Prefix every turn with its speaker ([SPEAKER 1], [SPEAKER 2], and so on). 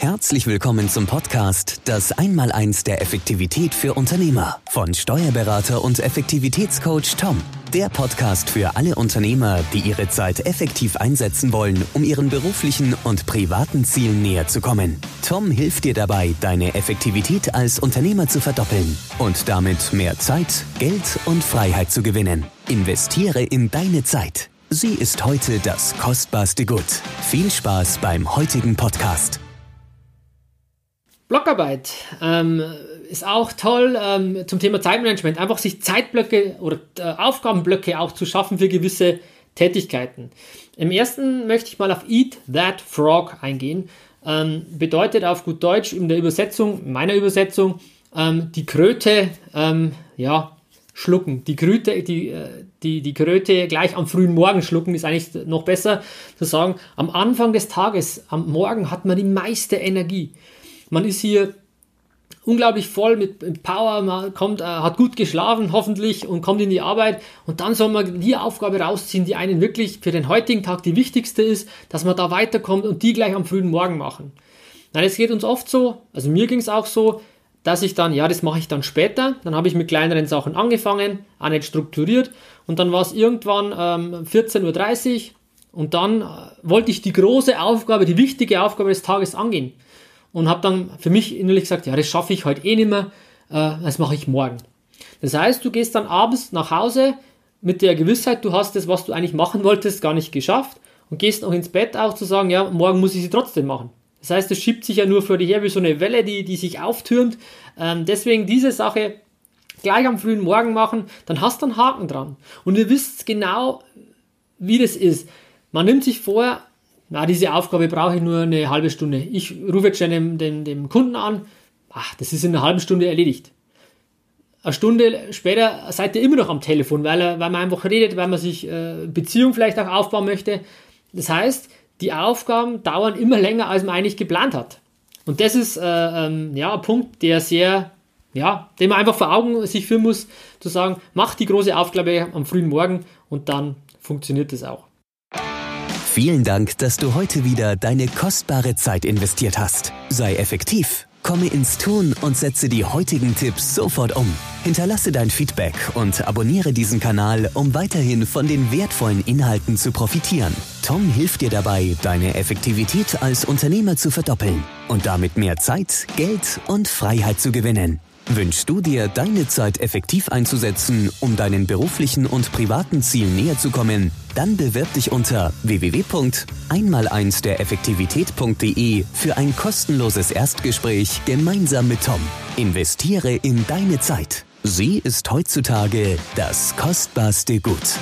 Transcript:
[SPEAKER 1] Herzlich willkommen zum Podcast Das Einmaleins der Effektivität für Unternehmer von Steuerberater und Effektivitätscoach Tom. Der Podcast für alle Unternehmer, die ihre Zeit effektiv einsetzen wollen, um ihren beruflichen und privaten Zielen näher zu kommen. Tom hilft dir dabei, deine Effektivität als Unternehmer zu verdoppeln und damit mehr Zeit, Geld und Freiheit zu gewinnen. Investiere in deine Zeit. Sie ist heute das kostbarste Gut. Viel Spaß beim heutigen Podcast.
[SPEAKER 2] Blockarbeit ähm, ist auch toll ähm, zum Thema Zeitmanagement. Einfach sich Zeitblöcke oder äh, Aufgabenblöcke auch zu schaffen für gewisse Tätigkeiten. Im ersten möchte ich mal auf Eat That Frog eingehen. Ähm, bedeutet auf gut Deutsch in der Übersetzung, in meiner Übersetzung, ähm, die Kröte ähm, ja, schlucken. Die Kröte, die, äh, die, die Kröte gleich am frühen Morgen schlucken ist eigentlich noch besser zu sagen. Am Anfang des Tages, am Morgen hat man die meiste Energie. Man ist hier unglaublich voll mit Power, man kommt, äh, hat gut geschlafen hoffentlich und kommt in die Arbeit. Und dann soll man die Aufgabe rausziehen, die einen wirklich für den heutigen Tag die wichtigste ist, dass man da weiterkommt und die gleich am frühen Morgen machen. Nein, es geht uns oft so, also mir ging es auch so, dass ich dann, ja, das mache ich dann später, dann habe ich mit kleineren Sachen angefangen, auch nicht strukturiert. Und dann war es irgendwann ähm, 14.30 Uhr und dann äh, wollte ich die große Aufgabe, die wichtige Aufgabe des Tages angehen und habe dann für mich innerlich gesagt, ja, das schaffe ich heute eh nicht mehr, äh, das mache ich morgen. Das heißt, du gehst dann abends nach Hause mit der Gewissheit, du hast das, was du eigentlich machen wolltest, gar nicht geschafft und gehst noch ins Bett auch zu sagen, ja, morgen muss ich sie trotzdem machen. Das heißt, es schiebt sich ja nur vor dir her wie so eine Welle, die, die sich auftürmt. Ähm, deswegen diese Sache gleich am frühen Morgen machen, dann hast du einen Haken dran. Und ihr wisst genau, wie das ist. Man nimmt sich vor, na, diese Aufgabe brauche ich nur eine halbe Stunde. Ich rufe jetzt schon dem, dem, dem Kunden an, ach, das ist in einer halben Stunde erledigt. Eine Stunde später seid ihr immer noch am Telefon, weil, weil man einfach redet, weil man sich äh, Beziehung vielleicht auch aufbauen möchte. Das heißt, die Aufgaben dauern immer länger, als man eigentlich geplant hat. Und das ist äh, ähm, ja, ein Punkt, der sehr, ja, den man einfach vor Augen sich führen muss, zu sagen, mach die große Aufgabe am frühen Morgen und dann funktioniert das auch.
[SPEAKER 1] Vielen Dank, dass du heute wieder deine kostbare Zeit investiert hast. Sei effektiv, komme ins Tun und setze die heutigen Tipps sofort um. Hinterlasse dein Feedback und abonniere diesen Kanal, um weiterhin von den wertvollen Inhalten zu profitieren. Tom hilft dir dabei, deine Effektivität als Unternehmer zu verdoppeln und damit mehr Zeit, Geld und Freiheit zu gewinnen. Wünschst du dir, deine Zeit effektiv einzusetzen, um deinen beruflichen und privaten Zielen näher zu kommen? Dann bewirb dich unter www.einmal1 der Effektivität.de für ein kostenloses Erstgespräch gemeinsam mit Tom. Investiere in deine Zeit. Sie ist heutzutage das kostbarste Gut.